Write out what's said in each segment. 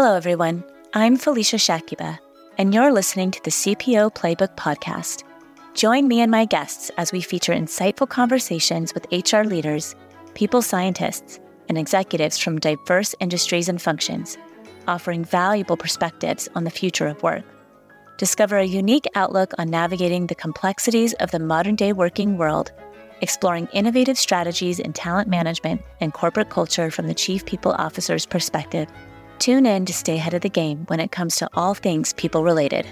Hello, everyone. I'm Felicia Shakiba, and you're listening to the CPO Playbook Podcast. Join me and my guests as we feature insightful conversations with HR leaders, people scientists, and executives from diverse industries and functions, offering valuable perspectives on the future of work. Discover a unique outlook on navigating the complexities of the modern day working world, exploring innovative strategies in talent management and corporate culture from the Chief People Officer's perspective Tune in to stay ahead of the game when it comes to all things people related.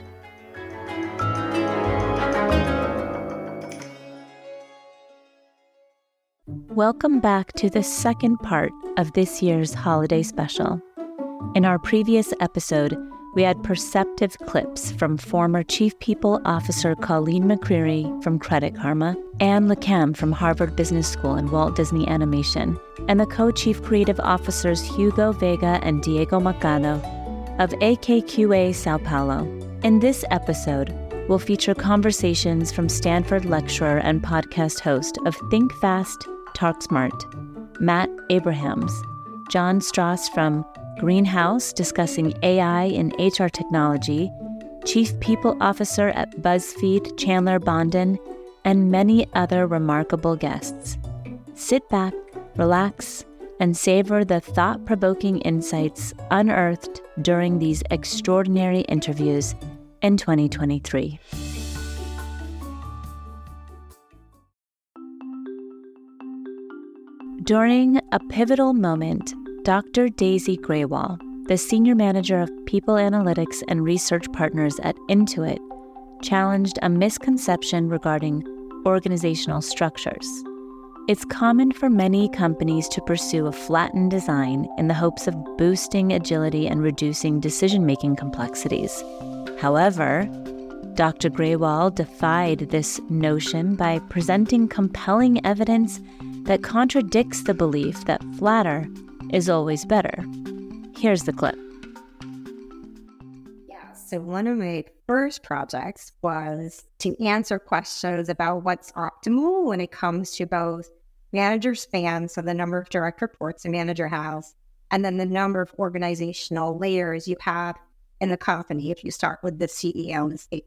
Welcome back to the second part of this year's holiday special. In our previous episode, we had perceptive clips from former Chief People Officer Colleen McCreary from Credit Karma, Anne Lecam from Harvard Business School and Walt Disney Animation, and the co chief creative officers Hugo Veiga and Diego Machado of AKQA Sao Paulo. In this episode, we'll feature conversations from Stanford lecturer and podcast host of Think Fast, Talk Smart, Matt Abrahams, Jon Stross from Greenhouse discussing AI in HR technology, Chief People Officer at BuzzFeed, Chandler Bondan, and many other remarkable guests. Sit back, relax, and savor the thought provoking insights unearthed during these extraordinary interviews in 2023. During a pivotal moment, Dr. Daisy Grewal, the Senior Manager of People Analytics and Research Partners at Intuit, challenged a misconception regarding organizational structures. It's common for many companies to pursue a flattened design in the hopes of boosting agility and reducing decision making complexities. However, Dr. Grewal defied this notion by presenting compelling evidence that contradicts the belief that flatter is always better. Here's the clip. Yeah, so one of my first projects was to answer questions about what's optimal when it comes to both manager span, so the number of direct reports a manager has, and then the number of organizational layers you have in the company if you start with the CEO and the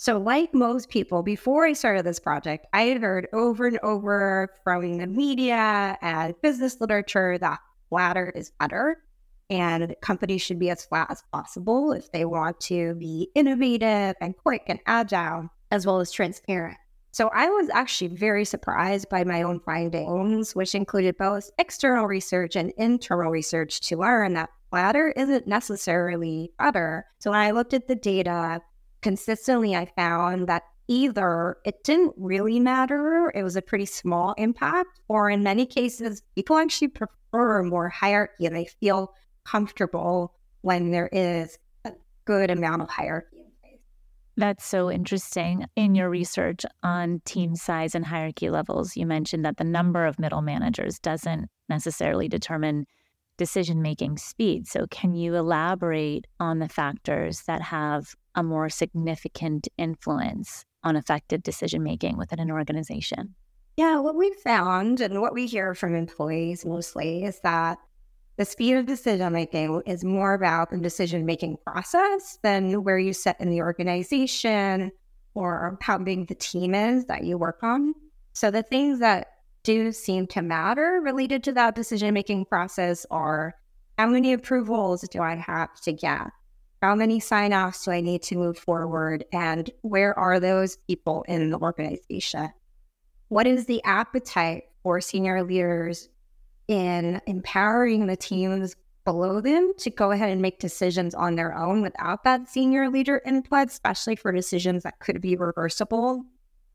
so, like most people, before I started this project, I had heard over and over from the media and business literature that flatter is better and companies should be as flat as possible if they want to be innovative and quick and agile, as well as transparent. So, I was actually very surprised by my own findings, which included both external research and internal research to learn that flatter isn't necessarily better. So, when I looked at the data, consistently I found that either it didn't really matter, it was a pretty small impact, or in many cases, people actually prefer more hierarchy and they feel comfortable when there is a good amount of hierarchy. In place. That's so interesting. In your research on team size and hierarchy levels, you mentioned that the number of middle managers doesn't necessarily determine decision making speed. So, can you elaborate on the factors that have a more significant influence on effective decision making within an organization? Yeah, what we found and what we hear from employees mostly is that the speed of decision making is more about the decision making process than where you sit in the organization or how big the team is that you work on. So the things that do seem to matter related to that decision making process are how many approvals do I have to get? How many sign offs do I need to move forward? And where are those people in the organization? What is the appetite for senior leaders in empowering the teams below them to go ahead and make decisions on their own without that senior leader input, especially for decisions that could be reversible?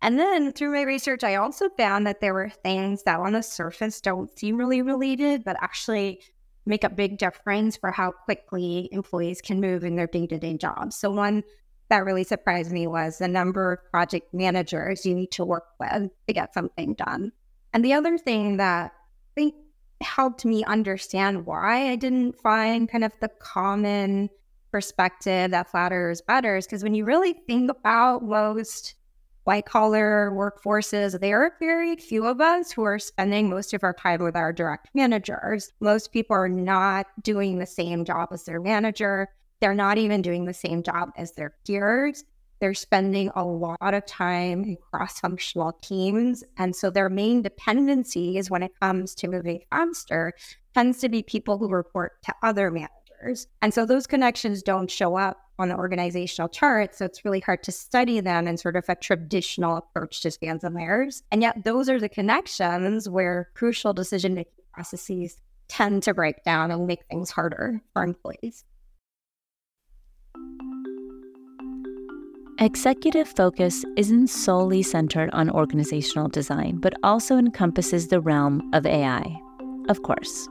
And then through my research, I also found that there were things that on the surface don't seem really related, but actually make a big difference for how quickly employees can move in their day to day jobs. So, one that really surprised me was the number of project managers you need to work with to get something done. And the other thing that I think helped me understand why I didn't find kind of the common perspective that flatter is better is because when you really think about most white collar workforces, there are very few of us who are spending most of our time with our direct managers. Most people are not doing the same job as their manager. They're not even doing the same job as their peers. They're spending a lot of time in cross functional teams. And so their main dependencies when it comes to moving faster tends to be people who report to other managers. And so those connections don't show up on the organizational chart. So it's really hard to study them in sort of a traditional approach to spans and layers. And yet those are the connections where crucial decision making processes tend to break down and make things harder for employees. Executive focus isn't solely centered on organizational design, but also encompasses the realm of AI. Of course.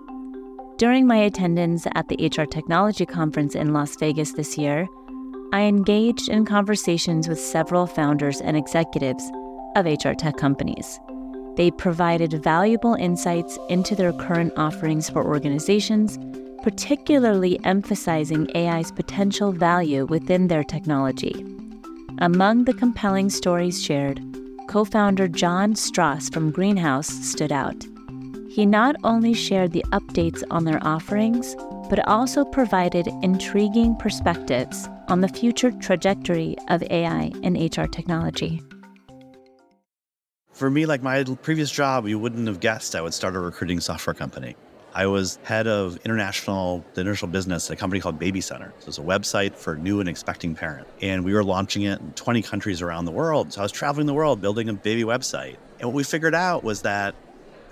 During my attendance at the HR Technology Conference in Las Vegas this year, I engaged in conversations with several founders and executives of HR tech companies. They provided valuable insights into their current offerings for organizations, particularly emphasizing AI's potential value within their technology. Among the compelling stories shared, co founder Jon Stross from Greenhouse stood out. He not only shared the updates on their offerings, but also provided intriguing perspectives on the future trajectory of AI and HR technology. For me, like my previous job, you wouldn't have guessed I would start a recruiting software company. I was head of international, international business at a company called Baby Center. So it's a website for new and expecting parents. And we were launching it in 20 countries around the world. So I was traveling the world building a baby website. And what we figured out was that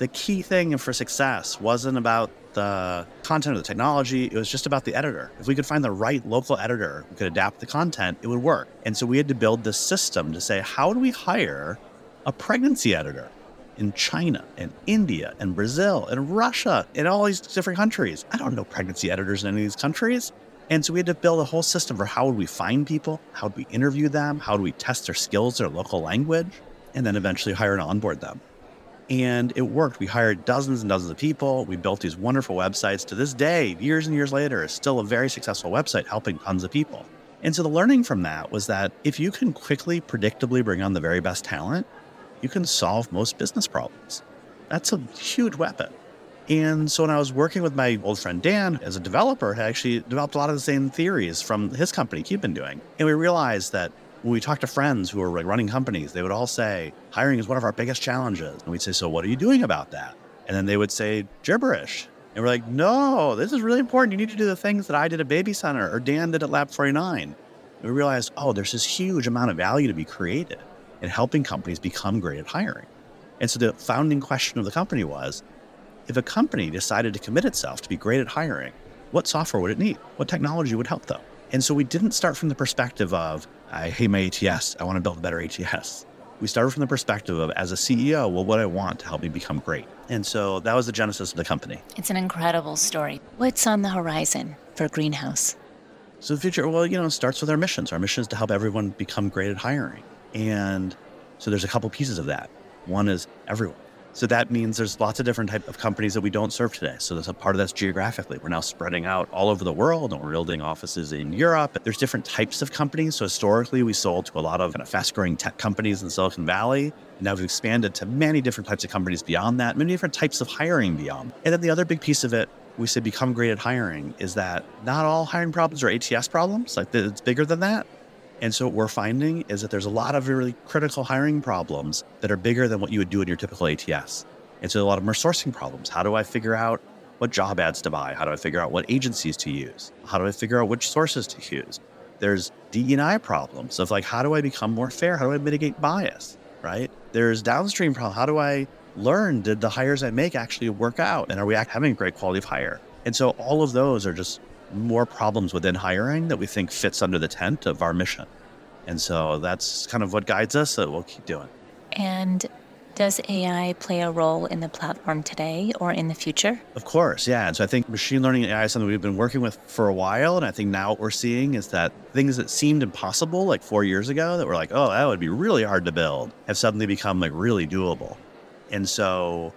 the key thing for success wasn't about the content or the technology. It was just about the editor. If we could find the right local editor who could adapt the content, it would work. And so we had to build this system to say, how do we hire a pregnancy editor in China and India and Brazil and Russia and all these different countries? I don't know pregnancy editors in any of these countries. And so we had to build a whole system for how would we find people? How would we interview them? How do we test their skills, their local language? And then eventually hire and onboard them. And it worked. We hired dozens and dozens of people. We built these wonderful websites. To this day, years and years later, is still a very successful website helping tons of people. And so the learning from that was that if you can quickly, predictably bring on the very best talent, you can solve most business problems. That's a huge weapon. And so when I was working with my old friend Dan as a developer, I actually developed a lot of the same theories from his company, been doing. And we realized that when we talked to friends who were running companies, they would all say, hiring is one of our biggest challenges. And we'd say, so what are you doing about that? And then they would say, gibberish. And we're like, no, this is really important. You need to do the things that I did at Baby Center or Dan did at Lab 49. And we realized, oh, there's this huge amount of value to be created in helping companies become great at hiring. And so the founding question of the company was, if a company decided to commit itself to be great at hiring, what software would it need? What technology would help them? And so we didn't start from the perspective of, I hate my ATS. I want to build a better ATS. We started from the perspective of, as a CEO, well, what I want to help me become great. And so that was the genesis of the company. It's an incredible story. What's on the horizon for Greenhouse? So the future, well, you know, starts with our missions. Our mission is to help everyone become great at hiring. And so there's a couple pieces of that. One is everyone. So that means there's lots of different type of companies that we don't serve today. So there's a part of that's geographically. We're now spreading out all over the world and we're building offices in Europe. There's different types of companies. So historically we sold to a lot of kind of fast growing tech companies in Silicon Valley. And now we've expanded to many different types of companies beyond that, many different types of hiring beyond. And then the other big piece of it we say become great at hiring is that not all hiring problems are ATS problems. Like it's bigger than that. And so what we're finding is that there's a lot of really critical hiring problems that are bigger than what you would do in your typical ATS. And so a lot of sourcing problems. How do I figure out what job ads to buy? How do I figure out what agencies to use? How do I figure out which sources to use? There's DE&I problems of like, how do I become more fair? How do I mitigate bias? Right? There's downstream problem. How do I learn? Did the hires I make actually work out? And are we having great quality of hire? And so all of those are just more problems within hiring that we think fits under the tent of our mission. And so that's kind of what guides us that we'll keep doing. And does AI play a role in the platform today or in the future? Of course, yeah. And so I think machine learning and AI is something we've been working with for a while. And I think now what we're seeing is that things that seemed impossible like four years ago that were like, oh, that would be really hard to build have suddenly become like really doable. And so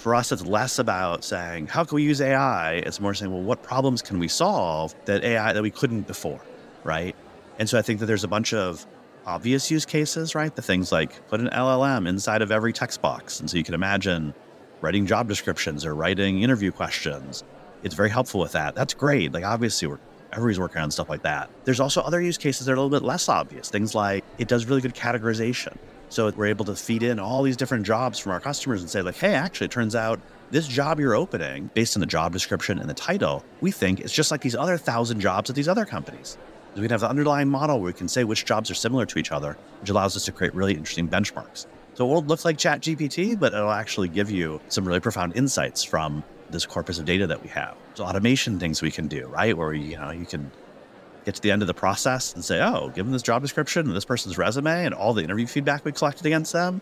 for us, it's less about saying, how can we use AI? It's more saying, well, what problems can we solve that AI that we couldn't before, right? And so I think that there's a bunch of obvious use cases, right? The things like put an LLM inside of every text box. And so you can imagine writing job descriptions or writing interview questions. It's very helpful with that. That's great. Like, obviously, we're everybody's working on stuff like that. There's also other use cases that are a little bit less obvious. Things like it does really good categorization. So we're able to feed in all these different jobs from our customers and say, like, hey, actually, it turns out this job you're opening, based on the job description and the title, we think it's just like these other thousand jobs at these other companies. So we can have the underlying model where we can say which jobs are similar to each other, which allows us to create really interesting benchmarks. So it won't look like ChatGPT, but it'll actually give you some really profound insights from this corpus of data that we have. So automation things we can do, right? Where you know you can get to the end of the process and say, oh, given this job description and this person's resume and all the interview feedback we collected against them,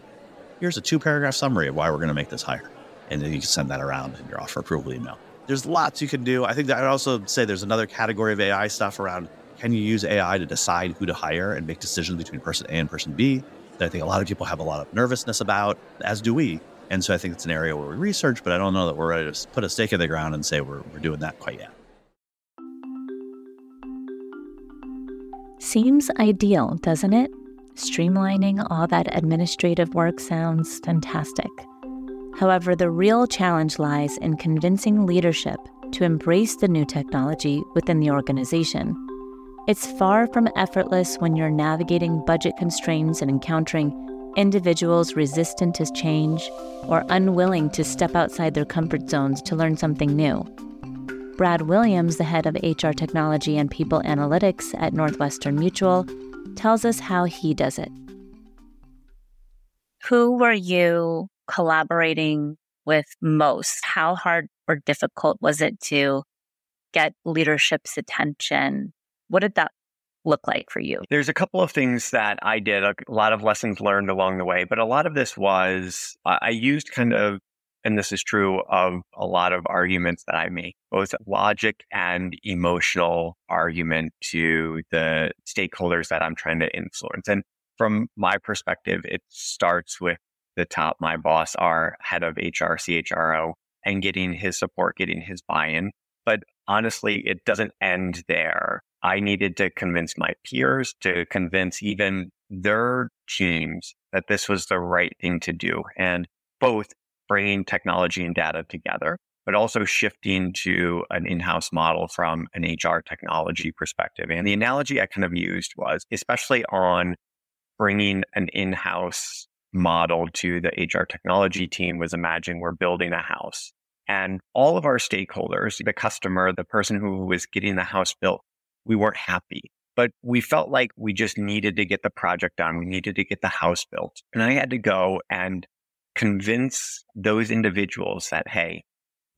here's a two paragraph summary of why we're going to make this hire. And then you can send that around in your offer approval email. There's lots you can do. I think that I'd also say there's another category of AI stuff around can you use AI to decide who to hire and make decisions between person A and person B? That I think a lot of people have a lot of nervousness about, as do we. And so I think it's an area where we research, but I don't know that we're ready to put a stake in the ground and say we're, we're doing that quite yet. Seems ideal, doesn't it? Streamlining all that administrative work sounds fantastic. However, the real challenge lies in convincing leadership to embrace the new technology within the organization it's far from effortless when you're navigating budget constraints and encountering individuals resistant to change or unwilling to step outside their comfort zones to learn something new. Brad Williams, the head of HR technology and people analytics at Northwestern Mutual, tells us how he does it. Who were you collaborating with most? How hard or difficult was it to get leadership's attention what did that look like for you? There's a couple of things that I did, a lot of lessons learned along the way, but a lot of this was I used kind of, and this is true of a lot of arguments that I make, both logic and emotional argument to the stakeholders that I'm trying to influence. And from my perspective, it starts with the top, my boss, our head of HR, CHRO, and getting his support, getting his buy in. But honestly, it doesn't end there. I needed to convince my peers, to convince even their teams that this was the right thing to do. And both bringing technology and data together, but also shifting to an in house model from an HR technology perspective. And the analogy I kind of used was, especially on bringing an in house model to the HR technology team, was imagine we're building a house. And all of our stakeholders, the customer, the person who was getting the house built, we weren't happy. But we felt like we just needed to get the project done. We needed to get the house built. And I had to go and convince those individuals that, hey,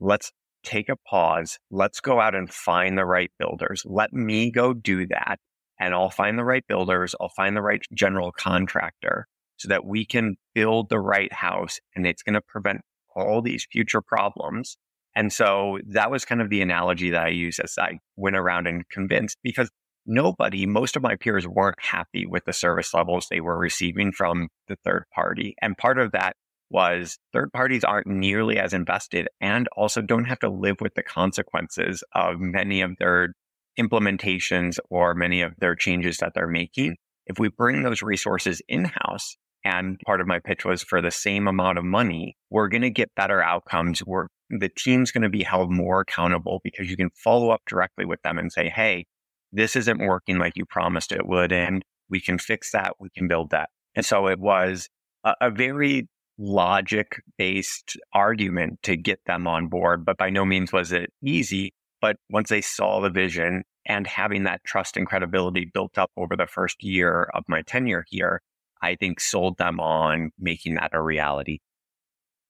let's take a pause. Let's go out and find the right builders. Let me go do that. And I'll find the right builders. I'll find the right general contractor so that we can build the right house and it's going to prevent all these future problems. And so that was kind of the analogy that I used as I went around and convinced because nobody, most of my peers weren't happy with the service levels they were receiving from the third party. And part of that was third parties aren't nearly as invested and also don't have to live with the consequences of many of their implementations or many of their changes that they're making. If we bring those resources in house, and part of my pitch was for the same amount of money, we're going to get better outcomes. We're the team's going to be held more accountable because you can follow up directly with them and say, Hey, this isn't working like you promised it would. And we can fix that. We can build that. And so it was a, a very logic based argument to get them on board. But by no means was it easy. But once they saw the vision and having that trust and credibility built up over the first year of my tenure here, I think sold them on making that a reality.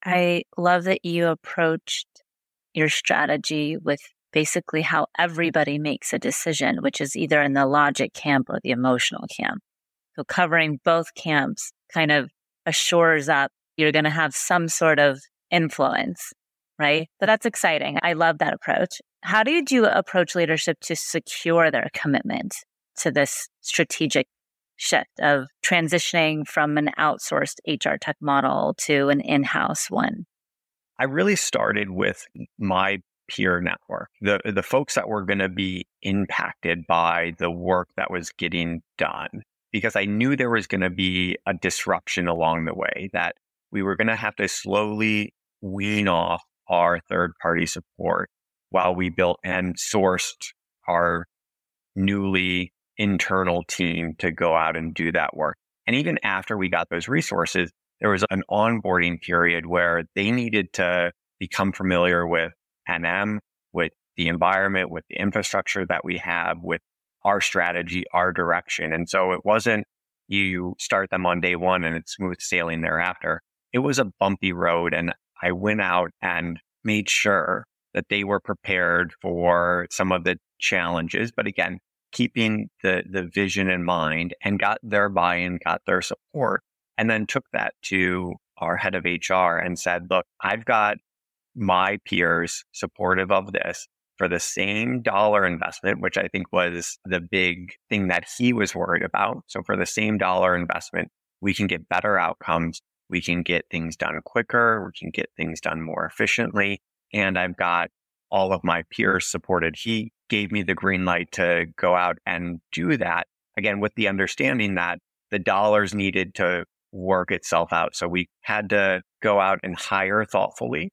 I love that you approached your strategy with basically how everybody makes a decision, which is either in the logic camp or the emotional camp. So covering both camps kind of assures up you're going to have some sort of influence, right? But that's exciting. I love that approach. How did you approach leadership to secure their commitment to this strategic shift of transitioning from an outsourced HR tech model to an in house one? I really started with my peer network, the, the folks that were going to be impacted by the work that was getting done. because I knew there was going to be a disruption along the way, that we were going to have to slowly wean off our third party support while we built and sourced our newly internal team to go out and do that work. And even after we got those resources, there was an onboarding period where they needed to become familiar with NM, with the environment, with the infrastructure that we have, with our strategy, our direction. And so it wasn't you start them on day one and it's smooth sailing thereafter. It was a bumpy road. And I went out and made sure that they were prepared for some of the challenges. But again, keeping the, the vision in mind and got their buy-in, got their support, and then took that to our head of HR and said, look, I've got my peers supportive of this for the same dollar investment, which I think was the big thing that he was worried about. So for the same dollar investment, we can get better outcomes. We can get things done quicker. We can get things done more efficiently. And I've got all of my peers supported. He gave me the green light to go out and do that again, with the understanding that the dollars needed to work itself out. So we had to go out and hire thoughtfully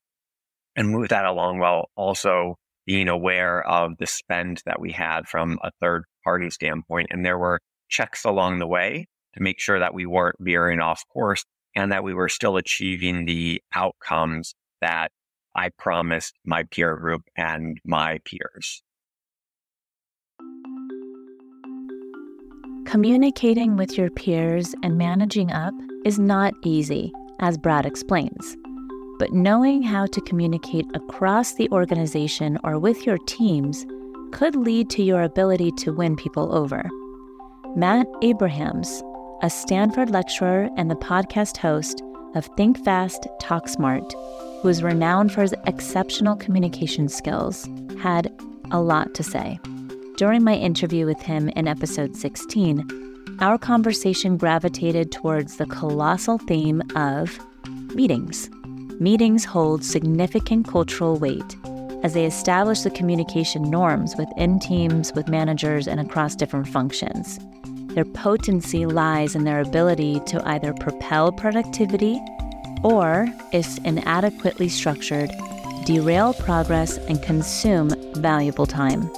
and move that along while also being aware of the spend that we had from a third party standpoint. And there were checks along the way to make sure that we weren't veering off course and that we were still achieving the outcomes that I promised my peer group and my peers. Communicating with your peers and managing up is not easy, as Brad explains but knowing how to communicate across the organization or with your teams could lead to your ability to win people over. Matt Abrahams, a Stanford lecturer and the podcast host of Think Fast, Talk Smart, who is renowned for his exceptional communication skills, had a lot to say. During my interview with him in episode 16, our conversation gravitated towards the colossal theme of meetings meetings hold significant cultural weight as they establish the communication norms within teams, with managers, and across different functions. Their potency lies in their ability to either propel productivity or, if inadequately structured, derail progress and consume valuable time.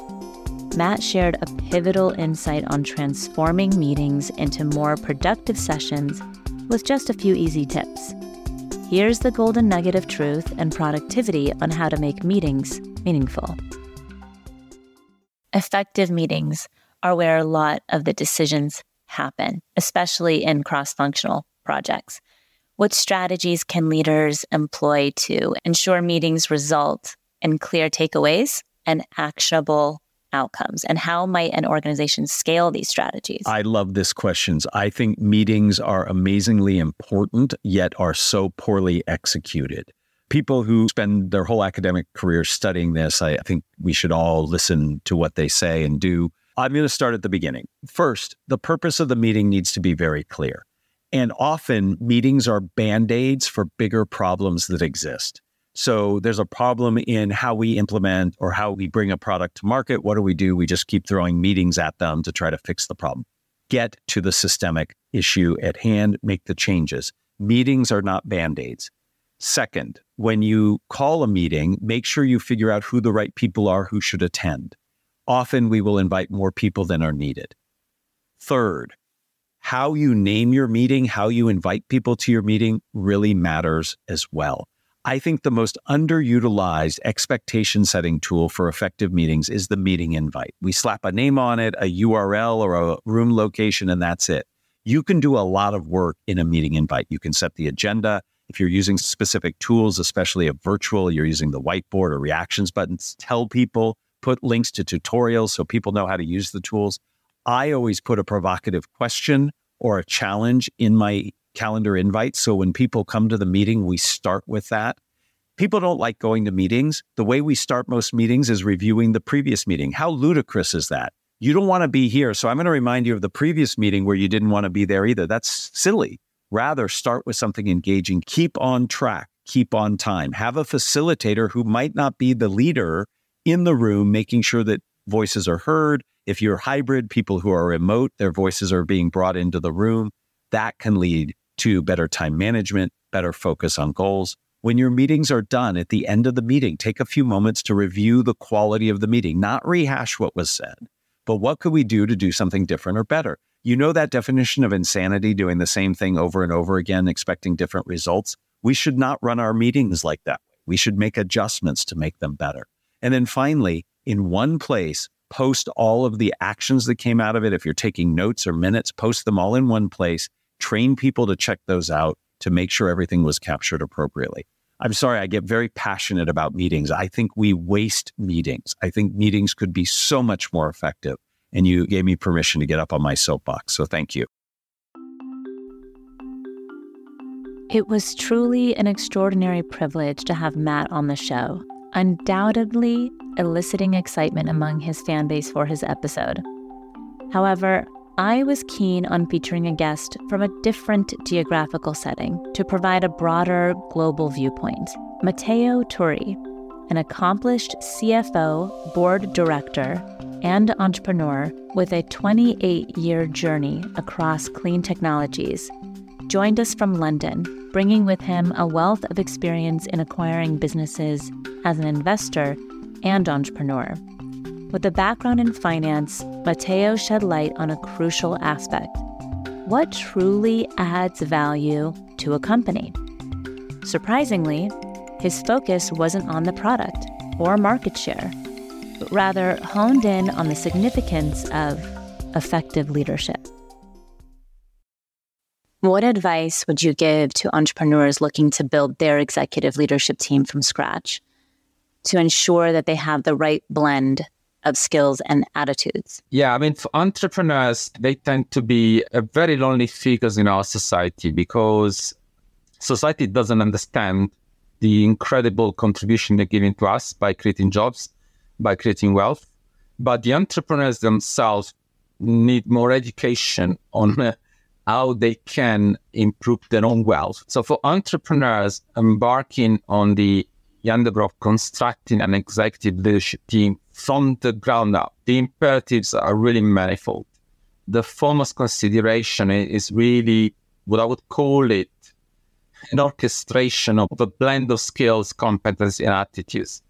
Matt shared a pivotal insight on transforming meetings into more productive sessions with just a few easy tips. Here's the golden nugget of truth and productivity on how to make meetings meaningful. Effective meetings are where a lot of the decisions happen, especially in cross functional projects. What strategies can leaders employ to ensure meetings result in clear takeaways and actionable outcomes? And how might an organization scale these strategies? I love this questions. I think meetings are amazingly important yet are so poorly executed. People who spend their whole academic career studying this i think we should all listen to what they say and do i'm going to start at the beginning first the purpose of the meeting needs to be very clear and often meetings are band-aids for bigger problems that exist so there's a problem in how we implement or how we bring a product to market. What do we do? We just keep throwing meetings at them to try to fix the problem. Get to the systemic issue at hand, make the changes. Meetings are not band aids. Second, when you call a meeting, make sure you figure out who the right people are who should attend. Often we will invite more people than are needed. Third, how you name your meeting, how you invite people to your meeting really matters as well. I think the most underutilized expectation setting tool for effective meetings is the meeting invite. We slap a name on it, a URL or a room location, and that's it. You can do a lot of work in a meeting invite. You can set the agenda. If you're using specific tools, especially a virtual, you're using the whiteboard or reactions buttons, tell people, put links to tutorials so people know how to use the tools. I always put a provocative question or a challenge in my calendar invite. So when people come to the meeting, we start with that. People don't like going to meetings. The way we start most meetings is reviewing the previous meeting. How ludicrous is that? You don't want to be here. So I'm going to remind you of the previous meeting where you didn't want to be there either. That's silly. Rather, start with something engaging. Keep on track. Keep on time. Have a facilitator who might not be the leader in the room, making sure that voices are heard, If you're hybrid, people who are remote, their voices are being brought into the room. That can lead to better time management, better focus on goals. When your meetings are done at the end of the meeting, take a few moments to review the quality of the meeting, not rehash what was said, but what could we do to do something different or better? You know that definition of insanity, doing the same thing over and over again, expecting different results? We should not run our meetings like that. We should make adjustments to make them better. And then finally, in one place, post all of the actions that came out of it. If you're taking notes or minutes, post them all in one place, train people to check those out to make sure everything was captured appropriately. I'm sorry, I get very passionate about meetings. I think we waste meetings. I think meetings could be so much more effective. And you gave me permission to get up on my soapbox. So thank you. It was truly an extraordinary privilege to have Matt on the show, undoubtedly eliciting excitement among his fan base for his episode. However, I was keen on featuring a guest from a different geographical setting to provide a broader global viewpoint. Matteo Turi, an accomplished CFO, board director, and entrepreneur with a 28 year journey across clean technologies, joined us from London, bringing with him a wealth of experience in acquiring businesses as an investor and entrepreneur. With a background in finance, Matteo shed light on a crucial aspect what truly adds value to a company. Surprisingly, his focus wasn't on the product or market share, but rather honed in on the significance of effective leadership. What advice would you give to entrepreneurs looking to build their executive leadership team from scratch to ensure that they have the right blend of skills and attitudes? Yeah, I mean, for entrepreneurs, they tend to be a very lonely figures in our society because society doesn't understand the incredible contribution they're giving to us by creating jobs, by creating wealth. But the entrepreneurs themselves need more education on uh, how they can improve their own wealth. So for entrepreneurs embarking on the endeavor of constructing an executive leadership team from the ground up, the imperatives are really manifold. The foremost consideration is really what I would call it an orchestration of a blend of skills, competencies, and attitudes.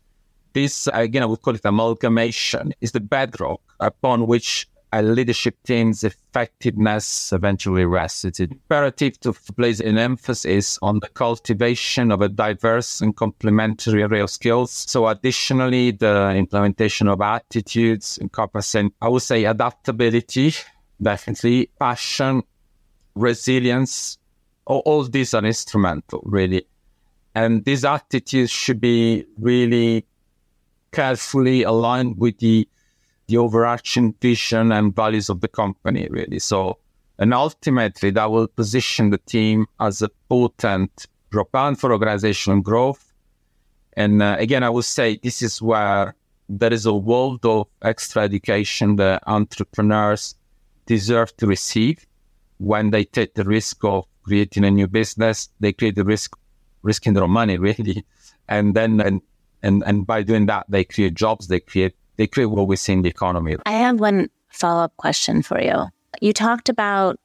This, again, I would call it amalgamation, is the bedrock upon which a leadership team's effectiveness eventually rests. It's imperative to place an emphasis on the cultivation of a diverse and complementary array of skills. So, additionally, the implementation of attitudes encompassing, I would say, adaptability, definitely, passion, resilience. All, all these are instrumental, really. And these attitudes should be really carefully aligned with the the overarching vision and values of the company, really. So, and ultimately, that will position the team as a potent propellant for organizational growth. And uh, again, I would say this is where there is a world of extra education that entrepreneurs deserve to receive when they take the risk of creating a new business. They create the risk, risking their own money, really. And then, and, and, and by doing that, they create jobs, they create they create what we see in the economy. I have one follow up question for you. You talked about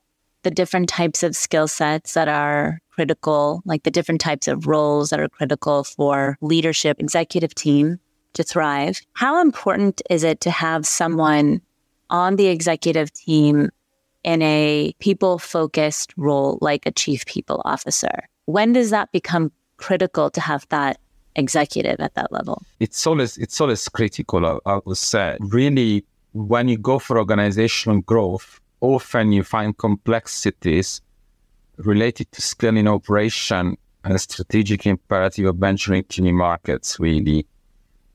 the different types of skill sets that are critical, like the different types of roles that are critical for leadership, executive team to thrive. How important is it to have someone on the executive team in a people focused role like a chief people officer? When does that become critical to have that executive at that level? It's always it's always critical. I, would say really when you go for organizational growth, often you find complexities related to scaling operation and strategic imperative of venturing to new markets. Really,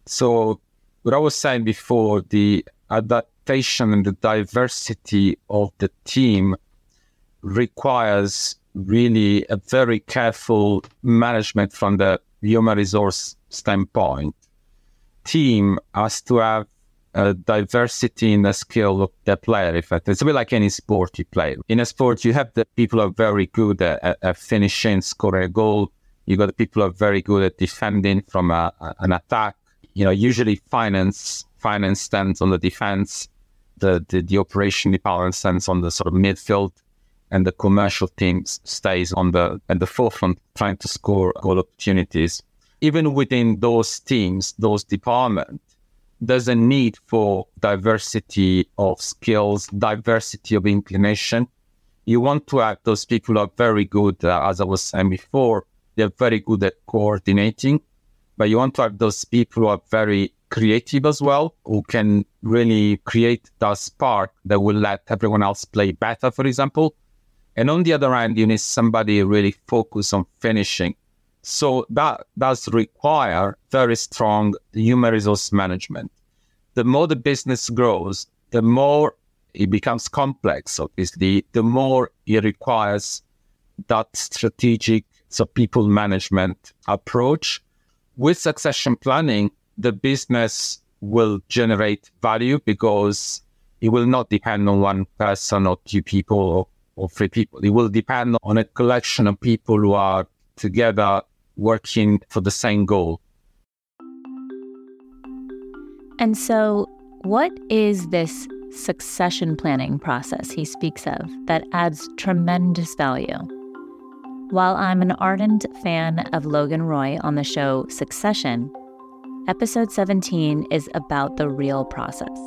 so what I was saying before, the adaptation and the diversity of the team requires really a very careful management from the human resource standpoint, team has to have a diversity in the skill of the player. If it's a bit like any sport you play. In a sport, you have the people are very good at, at finishing, scoring a goal. You got the people are very good at defending from a, an attack. You know, usually finance finance stands on the defense. the, the, the operation department stands on the sort of midfield and the commercial team stays on the at the forefront trying to score goal opportunities. Even within those teams, those departments, there's a need for diversity of skills, diversity of inclination. You want to have those people who are very good, uh, as I was saying before, they're very good at coordinating, but you want to have those people who are very creative as well, who can really create that spark that will let everyone else play better, for example. And on the other hand, you need somebody really focused on finishing. So that does require very strong human resource management. The more the business grows, the more it becomes complex, obviously, the more it requires that strategic so people management approach. With succession planning, the business will generate value because it will not depend on one person or two people or, or three people. It will depend on a collection of people who are together working for the same goal. And so, what is this succession planning process he speaks of that adds tremendous value? While I'm an ardent fan of Logan Roy on the show Succession, Episode 17 is about the real process.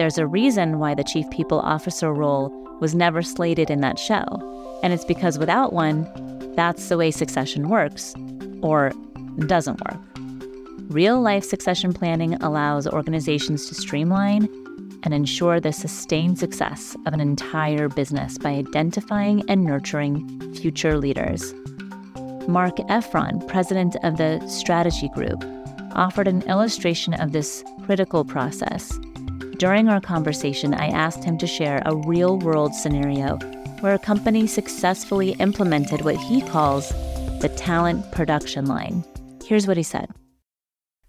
There's a reason why the Chief People Officer role was never slated in that show, and it's because without one, that's the way succession works, or doesn't work. Real life succession planning allows organizations to streamline and ensure the sustained success of an entire business by identifying and nurturing future leaders. Marc Effron, president of the Strategy Group, offered an illustration of this critical process. During our conversation, I asked him to share a real world scenario where a company successfully implemented what he calls the talent production line. Here's what he said.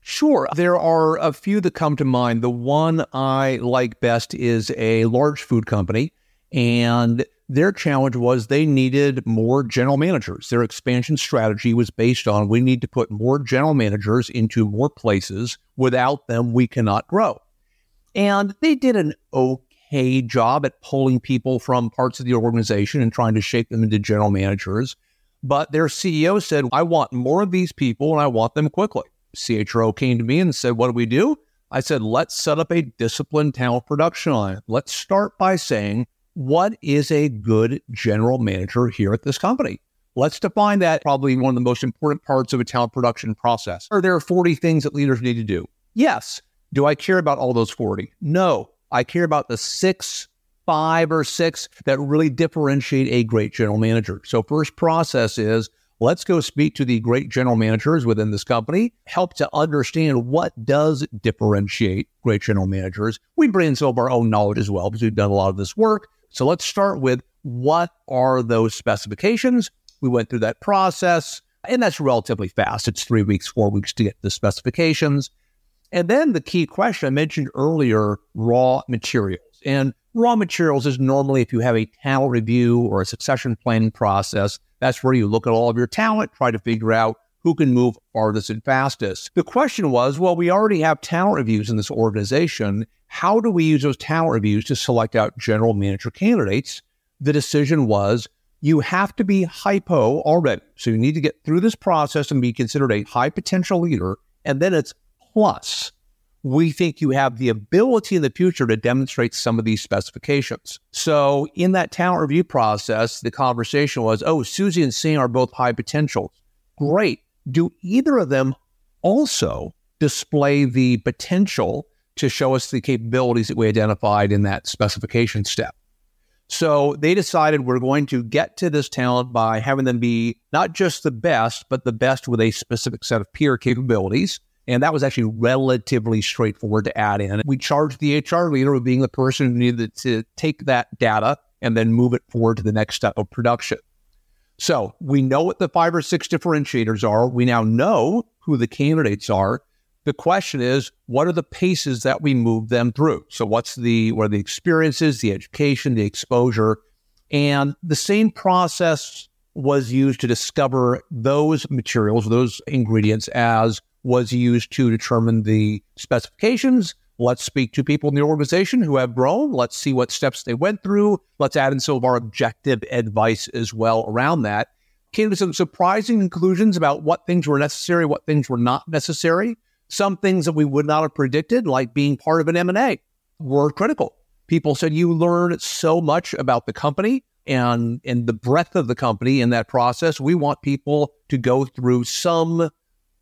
Sure. There are a few that come to mind. The one I like best is a large food company, and their challenge was they needed more general managers. Their expansion strategy was based on we need to put more general managers into more places. Without them, we cannot grow. And they did an okay job at pulling people from parts of the organization and trying to shape them into general managers. But their CEO said, I want more of these people and I want them quickly. CHRO came to me and said, What do we do? I said, Let's set up a disciplined talent production line. Let's start by saying, what is a good general manager here at this company? Let's define that probably one of the most important parts of a talent production process. Are there 40 things that leaders need to do? Yes. Do I care about all those 40? No. I care about the six, five, or six that really differentiate a great general manager. So, first process is let's go speak to the great general managers within this company, help to understand what does differentiate great general managers. We bring in some of our own knowledge as well because we've done a lot of this work. So let's start with what are those specifications? We went through that process, and that's relatively fast. It's three weeks, four weeks to get the specifications. And then the key question I mentioned earlier raw materials. And raw materials is normally if you have a talent review or a succession planning process, that's where you look at all of your talent, try to figure out who can move farthest and fastest. The question was well, we already have talent reviews in this organization. How do we use those talent reviews to select out general manager candidates? The decision was you have to be hypo already. So you need to get through this process and be considered a high potential leader. And then it's plus. We think you have the ability in the future to demonstrate some of these specifications. So, in that talent review process, the conversation was oh, Susie and Sam are both high potentials. Great. Do either of them also display the potential to show us the capabilities that we identified in that specification step. So they decided we're going to get to this talent by having them be not just the best, but the best with a specific set of peer capabilities. And that was actually relatively straightforward to add in. We charged the HR leader with being the person who needed to take that data and then move it forward to the next step of production. So we know what the five or six differentiators are. We now know who the candidates are. The question is, what are the paces that we move them through? So, what's the what are the experiences, the education, the exposure, and the same process was used to discover those materials, those ingredients, as was used to determine the specifications. Let's speak to people in the organization who have grown. Let's see what steps they went through. Let's add in some of our objective advice as well around that. Came to some surprising conclusions about what things were necessary, what things were not necessary. Some things that we would not have predicted, like being part of an M&A, were critical. People said you learn so much about the company and and the breadth of the company in that process. We want people to go through some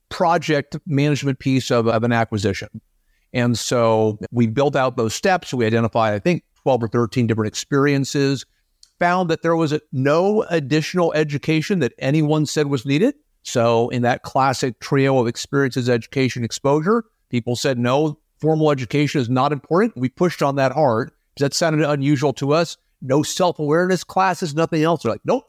project management piece of, of an acquisition. And so we built out those steps. We identified, I think, 12 or 13 different experiences, found that there was a, no additional education that anyone said was needed. So, in that classic trio of experiences, education, exposure, people said, no, formal education is not important. We pushed on that hard because that sounded unusual to us. No self awareness classes, nothing else. They're like, nope.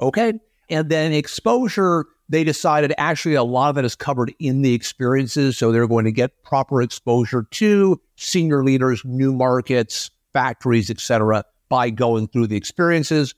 Okay. And then exposure, they decided actually a lot of that is covered in the experiences. So they're going to get proper exposure to senior leaders, new markets, factories, etc., by going through the experiences.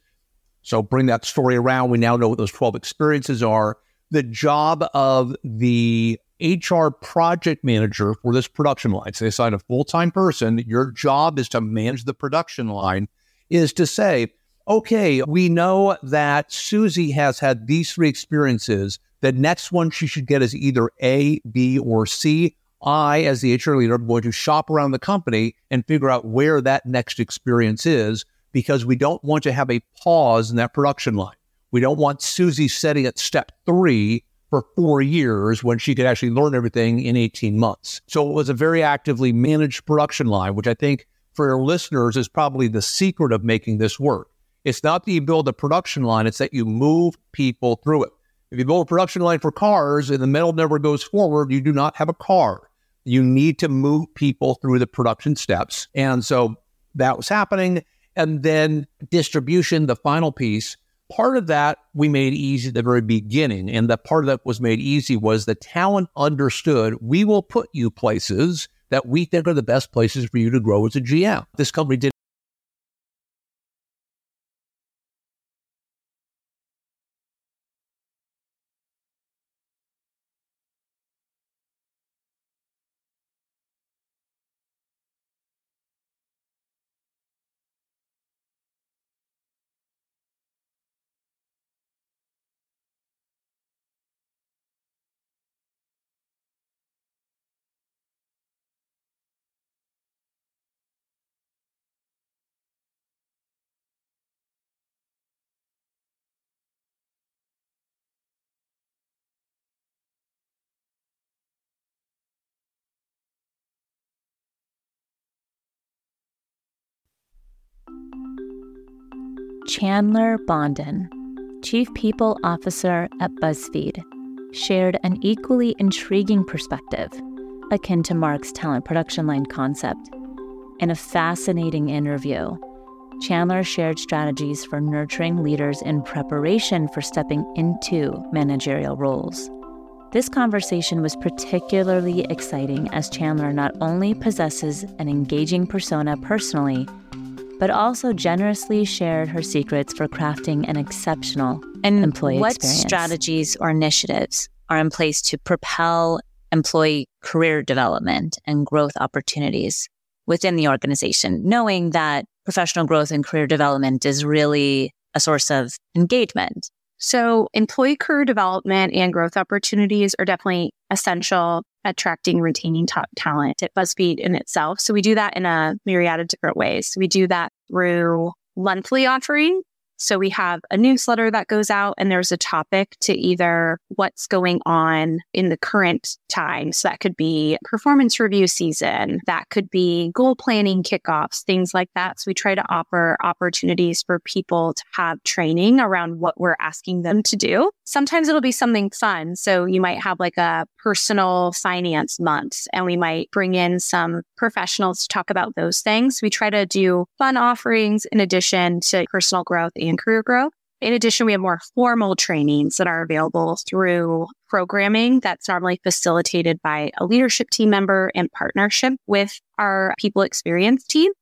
So bring that story around. We now know what those 12 experiences are. The job of the HR project manager for this production line, so they assign a full time person, your job is to manage the production line, is to say, okay, we know that Susie has had these three experiences. The next one she should get is either A, B, or C. I, as the HR leader, am going to shop around the company and figure out where that next experience is because we don't want to have a pause in that production line. We don't want Susie setting at step three for four years when she could actually learn everything in 18 months. So it was a very actively managed production line, which I think for your listeners is probably the secret of making this work. It's not that you build a production line, it's that you move people through it. If you build a production line for cars and the metal never goes forward, you do not have a car. You need to move people through the production steps. And so that was happening. And then distribution, the final piece, part of that we made easy at the very beginning. And the part of that was made easy was the talent understood we will put you places that we think are the best places for you to grow as a GM. This company did Chandler Bondan, Chief People Officer at BuzzFeed, shared an equally intriguing perspective, akin to Marc's talent production line concept. In a fascinating interview, Chandler shared strategies for nurturing leaders in preparation for stepping into managerial roles. This conversation was particularly exciting as Chandler not only possesses an engaging persona personally, but also generously shared her secrets for crafting an exceptional and employee what experience. strategies or initiatives are in place to propel employee career development and growth opportunities within the organization, knowing that professional growth and career development is really a source of engagement. So, employee career development and growth opportunities are definitely essential attracting, retaining top talent at BuzzFeed in itself. So we do that in a myriad of different ways. We do that through monthly offering so we have a newsletter that goes out and there's a topic to either what's going on in the current time. So that could be performance review season. That could be goal planning kickoffs, things like that. So we try to offer opportunities for people to have training around what we're asking them to do. Sometimes it'll be something fun. So you might have like a personal finance month and we might bring in some professionals to talk about those things. We try to do fun offerings in addition to personal growth and career growth. In addition, we have more formal trainings that are available through programming that's normally facilitated by a leadership team member in partnership with our people experience team.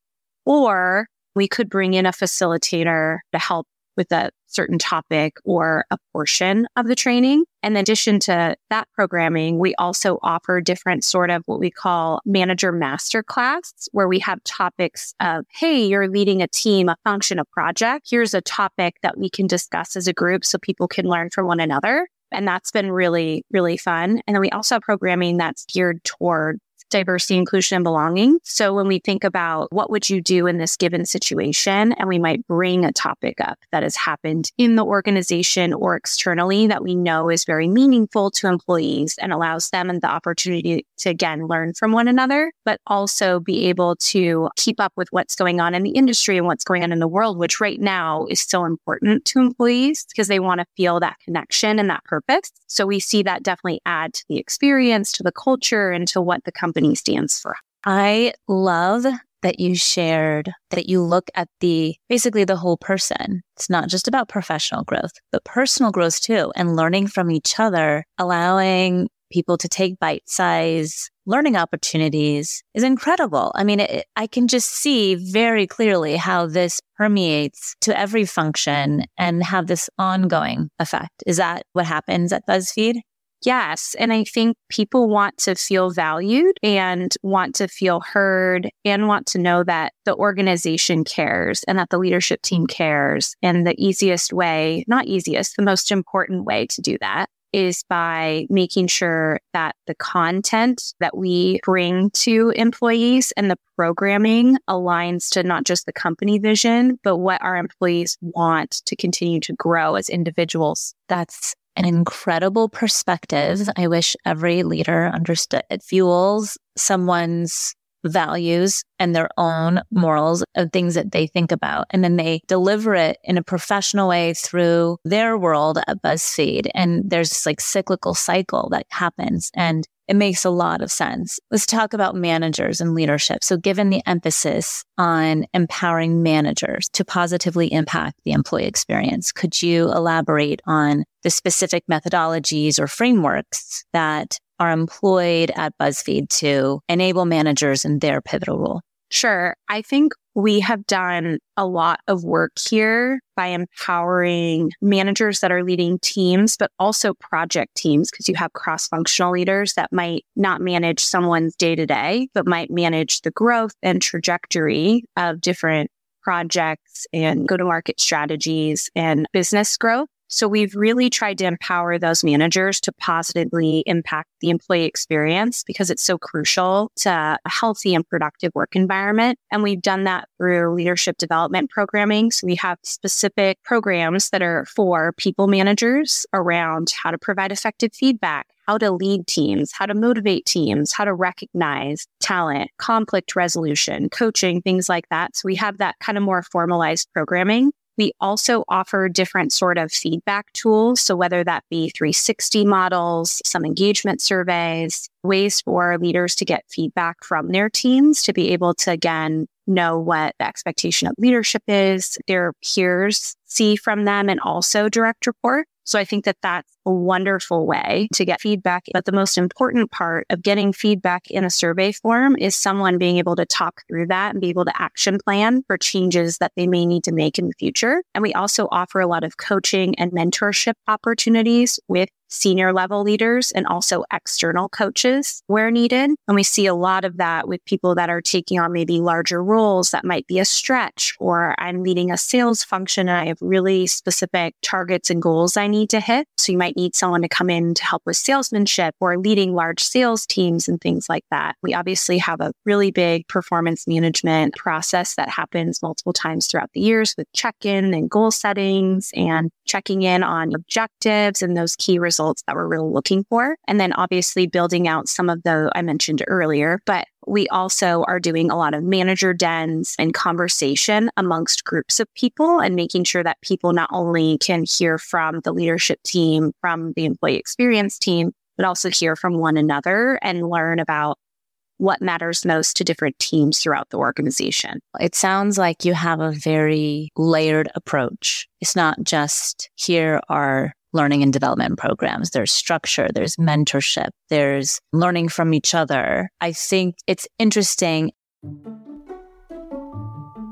Or we could bring in a facilitator to help with a certain topic or a portion of the training. In addition to that programming, we also offer different sort of what we call manager masterclass, where we have topics of, Hey, you're leading a team, a function, a project. Here's a topic that we can discuss as a group so people can learn from one another. And that's been really, really fun. And then we also have programming that's geared toward diversity, inclusion, and belonging. So when we think about what would you do in this given situation, and we might bring a topic up that has happened in the organization or externally that we know is very meaningful to employees and allows them the opportunity to again learn from one another, but also be able to keep up with what's going on in the industry and what's going on in the world, which right now is so important to employees because they want to feel that connection and that purpose. So we see that definitely add to the experience, to the culture, and to what the company company stands for. I love that you shared that you look at the basically the whole person. It's not just about professional growth, but personal growth too, and learning from each other, allowing people to take bite size learning opportunities is incredible. I mean, it, I can just see very clearly how this permeates to every function and have this ongoing effect. Is that what happens at BuzzFeed? Yes. And I think people want to feel valued and want to feel heard and want to know that the organization cares and that the leadership team cares. And the easiest way, not easiest, the most important way to do that is by making sure that the content that we bring to employees and the programming aligns to not just the company vision, but what our employees want to continue to grow as individuals. That's an incredible perspective. I wish every leader understood it fuels someone's values and their own morals of things that they think about. And then they deliver it in a professional way through their world at BuzzFeed. And there's this like cyclical cycle that happens. And it makes a lot of sense. Let's talk about managers and leadership. So given the emphasis on empowering managers to positively impact the employee experience, could you elaborate on the specific methodologies or frameworks that are employed at BuzzFeed to enable managers in their pivotal role? Sure. I think we have done a lot of work here by empowering managers that are leading teams, but also project teams, because you have cross functional leaders that might not manage someone's day to day, but might manage the growth and trajectory of different projects and go to market strategies and business growth. So we've really tried to empower those managers to positively impact the employee experience because it's so crucial to a healthy and productive work environment. And we've done that through leadership development programming. So we have specific programs that are for people managers around how to provide effective feedback, how to lead teams, how to motivate teams, how to recognize talent, conflict resolution, coaching, things like that. So we have that kind of more formalized programming. We also offer different sort of feedback tools. So whether that be 360 models, some engagement surveys, ways for leaders to get feedback from their teams to be able to again know what the expectation of leadership is, their peers see from them and also direct report. So I think that that's a wonderful way to get feedback. But the most important part of getting feedback in a survey form is someone being able to talk through that and be able to action plan for changes that they may need to make in the future. And we also offer a lot of coaching and mentorship opportunities with senior level leaders and also external coaches where needed. And we see a lot of that with people that are taking on maybe larger roles that might be a stretch, or I'm leading a sales function and I have really specific targets and goals I need to hit. So you might need someone to come in to help with salesmanship or leading large sales teams and things like that. We obviously have a really big performance management process that happens multiple times throughout the years with check in and goal settings and checking in on objectives and those key results results that we're really looking for. And then obviously building out some of the I mentioned earlier, but we also are doing a lot of manager dens and conversation amongst groups of people and making sure that people not only can hear from the leadership team, from the employee experience team, but also hear from one another and learn about what matters most to different teams throughout the organization. It sounds like you have a very layered approach. It's not just here are learning and development programs. There's structure, there's mentorship, there's learning from each other. I think it's interesting.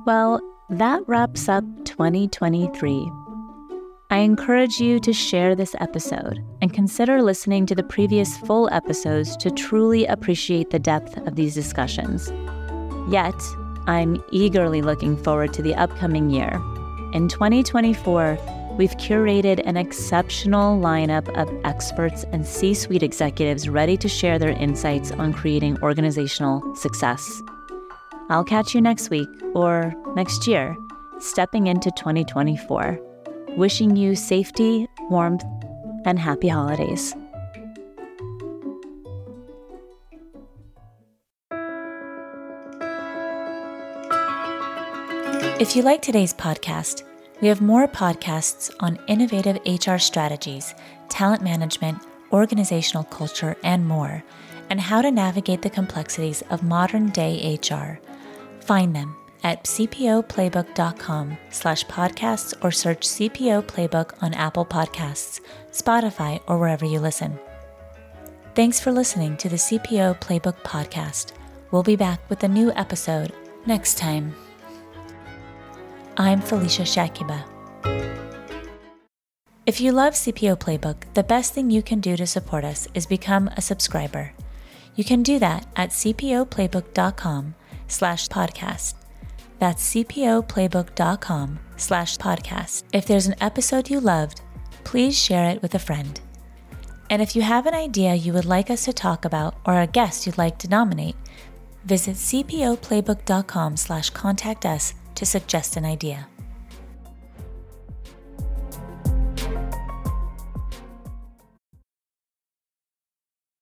Well, that wraps up 2023. I encourage you to share this episode and consider listening to the previous full episodes to truly appreciate the depth of these discussions. Yet, I'm eagerly looking forward to the upcoming year. In 2024, we've curated an exceptional lineup of experts and C suite executives ready to share their insights on creating organizational success. I'll catch you next week or next year, stepping into 2024 wishing you safety, warmth, and happy holidays. If you like today's podcast, we have more podcasts on innovative HR strategies, talent management, organizational culture, and more, and how to navigate the complexities of modern day HR. Find them at cpoplaybook.com slash podcasts or search CPO Playbook on Apple Podcasts, Spotify, or wherever you listen. Thanks for listening to the CPO Playbook podcast. We'll be back with a new episode next time. I'm Felicia Shakiba. If you love CPO Playbook, the best thing you can do to support us is become a subscriber. You can do that at cpoplaybook.com slash podcast. That's cpoplaybook.com slash podcast. If there's an episode you loved, please share it with a friend. And if you have an idea you would like us to talk about or a guest you'd like to nominate, visit cpoplaybook.com slash contact us to suggest an idea.